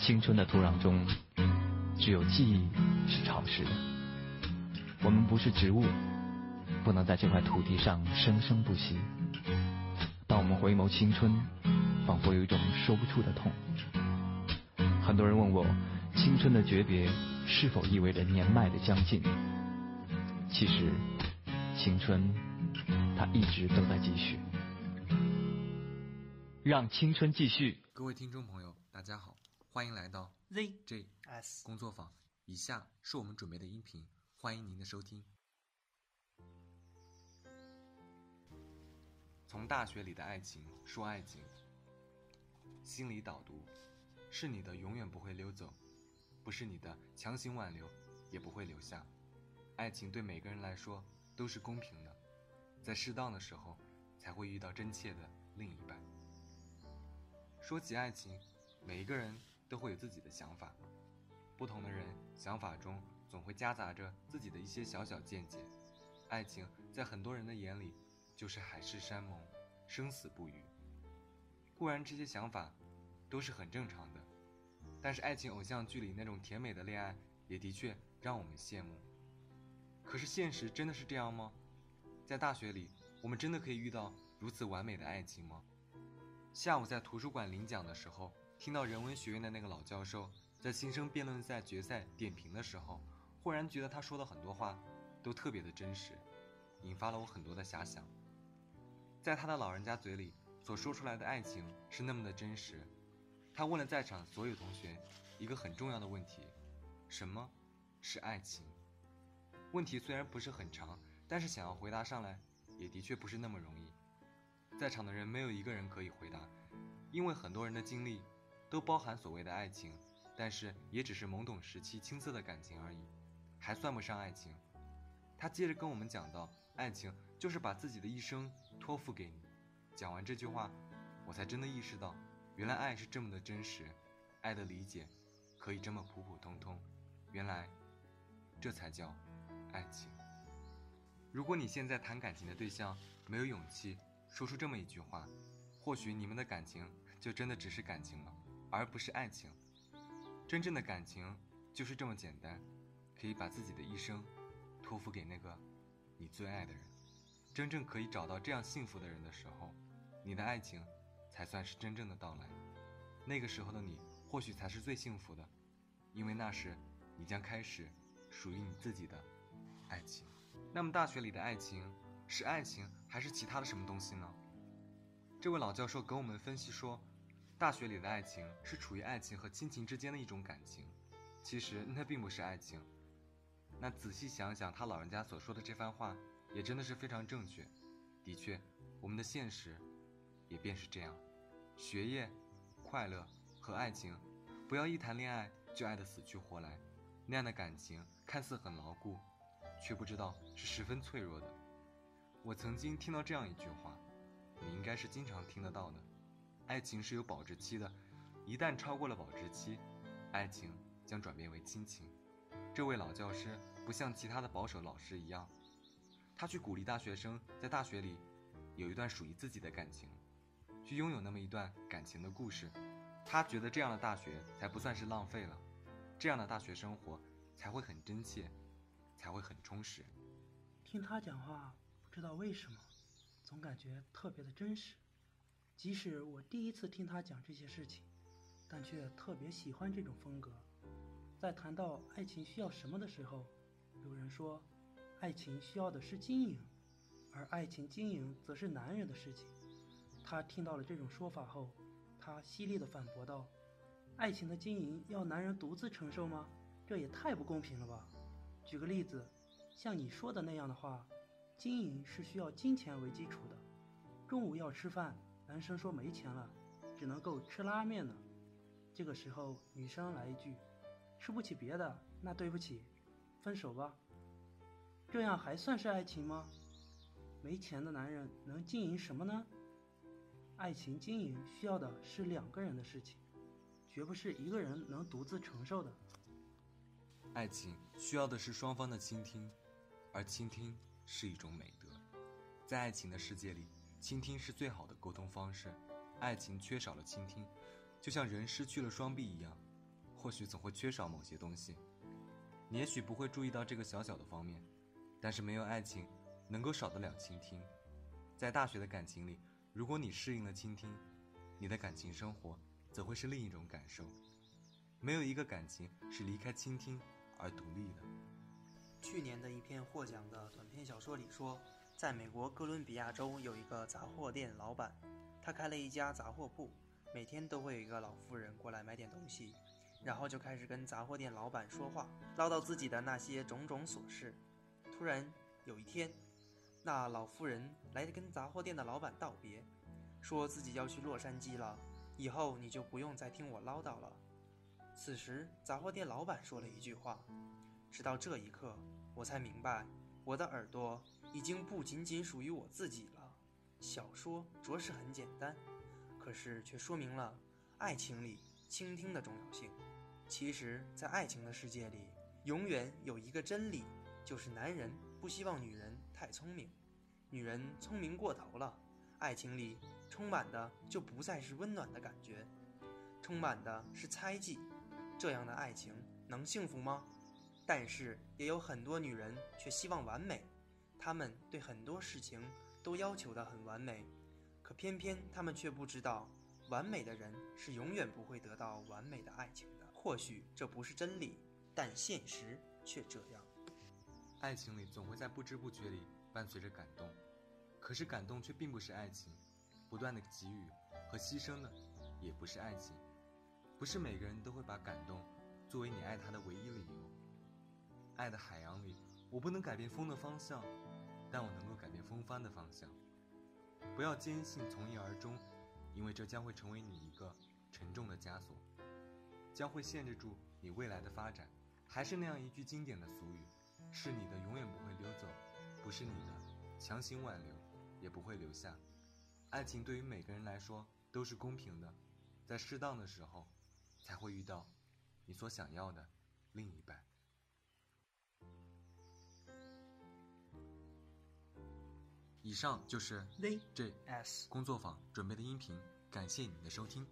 青春的土壤中，只有记忆是潮湿的。我们不是植物，不能在这块土地上生生不息。当我们回眸青春，仿佛有一种说不出的痛。很多人问我，青春的诀别是否意味着年迈的将近？其实，青春它一直都在继续。让青春继续。各位听众朋友，大家好，欢迎来到 ZJS 工作坊。以下是我们准备的音频，欢迎您的收听。从大学里的爱情说爱情，心理导读：是你的永远不会溜走，不是你的强行挽留也不会留下。爱情对每个人来说都是公平的，在适当的时候才会遇到真切的另一半。说起爱情，每一个人都会有自己的想法，不同的人想法中总会夹杂着自己的一些小小见解。爱情在很多人的眼里就是海誓山盟、生死不渝。固然这些想法都是很正常的，但是爱情偶像剧里那种甜美的恋爱也的确让我们羡慕。可是现实真的是这样吗？在大学里，我们真的可以遇到如此完美的爱情吗？下午在图书馆领奖的时候，听到人文学院的那个老教授在新生辩论赛决赛点评的时候，忽然觉得他说的很多话都特别的真实，引发了我很多的遐想。在他的老人家嘴里所说出来的爱情是那么的真实。他问了在场所有同学一个很重要的问题：什么是爱情？问题虽然不是很长，但是想要回答上来，也的确不是那么容易。在场的人没有一个人可以回答，因为很多人的经历都包含所谓的爱情，但是也只是懵懂时期青涩的感情而已，还算不上爱情。他接着跟我们讲到，爱情就是把自己的一生托付给你。讲完这句话，我才真的意识到，原来爱是这么的真实，爱的理解可以这么普普通通。原来，这才叫爱情。如果你现在谈感情的对象没有勇气。说出这么一句话，或许你们的感情就真的只是感情了，而不是爱情。真正的感情就是这么简单，可以把自己的一生托付给那个你最爱的人。真正可以找到这样幸福的人的时候，你的爱情才算是真正的到来。那个时候的你，或许才是最幸福的，因为那时你将开始属于你自己的爱情。那么，大学里的爱情。是爱情还是其他的什么东西呢？这位老教授给我们分析说，大学里的爱情是处于爱情和亲情之间的一种感情，其实那并不是爱情。那仔细想想，他老人家所说的这番话，也真的是非常正确。的确，我们的现实也便是这样：学业、快乐和爱情，不要一谈恋爱就爱得死去活来，那样的感情看似很牢固，却不知道是十分脆弱的。我曾经听到这样一句话，你应该是经常听得到的：爱情是有保质期的，一旦超过了保质期，爱情将转变为亲情。这位老教师不像其他的保守老师一样，他去鼓励大学生在大学里有一段属于自己的感情，去拥有那么一段感情的故事。他觉得这样的大学才不算是浪费了，这样的大学生活才会很真切，才会很充实。听他讲话。不知道为什么，总感觉特别的真实。即使我第一次听他讲这些事情，但却特别喜欢这种风格。在谈到爱情需要什么的时候，有人说，爱情需要的是经营，而爱情经营则是男人的事情。他听到了这种说法后，他犀利地反驳道：“爱情的经营要男人独自承受吗？这也太不公平了吧！”举个例子，像你说的那样的话。经营是需要金钱为基础的。中午要吃饭，男生说没钱了，只能够吃拉面呢。这个时候，女生来一句：“吃不起别的，那对不起，分手吧。”这样还算是爱情吗？没钱的男人能经营什么呢？爱情经营需要的是两个人的事情，绝不是一个人能独自承受的。爱情需要的是双方的倾听，而倾听。是一种美德，在爱情的世界里，倾听是最好的沟通方式。爱情缺少了倾听，就像人失去了双臂一样，或许总会缺少某些东西。你也许不会注意到这个小小的方面，但是没有爱情，能够少得了倾听。在大学的感情里，如果你适应了倾听，你的感情生活则会是另一种感受。没有一个感情是离开倾听而独立的。去年的一篇获奖的短篇小说里说，在美国哥伦比亚州有一个杂货店老板，他开了一家杂货铺，每天都会有一个老妇人过来买点东西，然后就开始跟杂货店老板说话，唠叨自己的那些种种琐事。突然有一天，那老妇人来跟杂货店的老板道别，说自己要去洛杉矶了，以后你就不用再听我唠叨了。此时，杂货店老板说了一句话。直到这一刻，我才明白，我的耳朵已经不仅仅属于我自己了。小说着实很简单，可是却说明了爱情里倾听的重要性。其实，在爱情的世界里，永远有一个真理，就是男人不希望女人太聪明，女人聪明过头了，爱情里充满的就不再是温暖的感觉，充满的是猜忌。这样的爱情能幸福吗？但是也有很多女人却希望完美，他们对很多事情都要求的很完美，可偏偏他们却不知道，完美的人是永远不会得到完美的爱情的。或许这不是真理，但现实却这样。爱情里总会在不知不觉里伴随着感动，可是感动却并不是爱情，不断的给予和牺牲的也不是爱情，不是每个人都会把感动作为你爱他的唯一理由。爱的海洋里，我不能改变风的方向，但我能够改变风帆的方向。不要坚信从一而终，因为这将会成为你一个沉重的枷锁，将会限制住你未来的发展。还是那样一句经典的俗语：是你的永远不会溜走，不是你的强行挽留也不会留下。爱情对于每个人来说都是公平的，在适当的时候，才会遇到你所想要的另一半。以上就是 Z J S 工作坊准备的音频，感谢你的收听。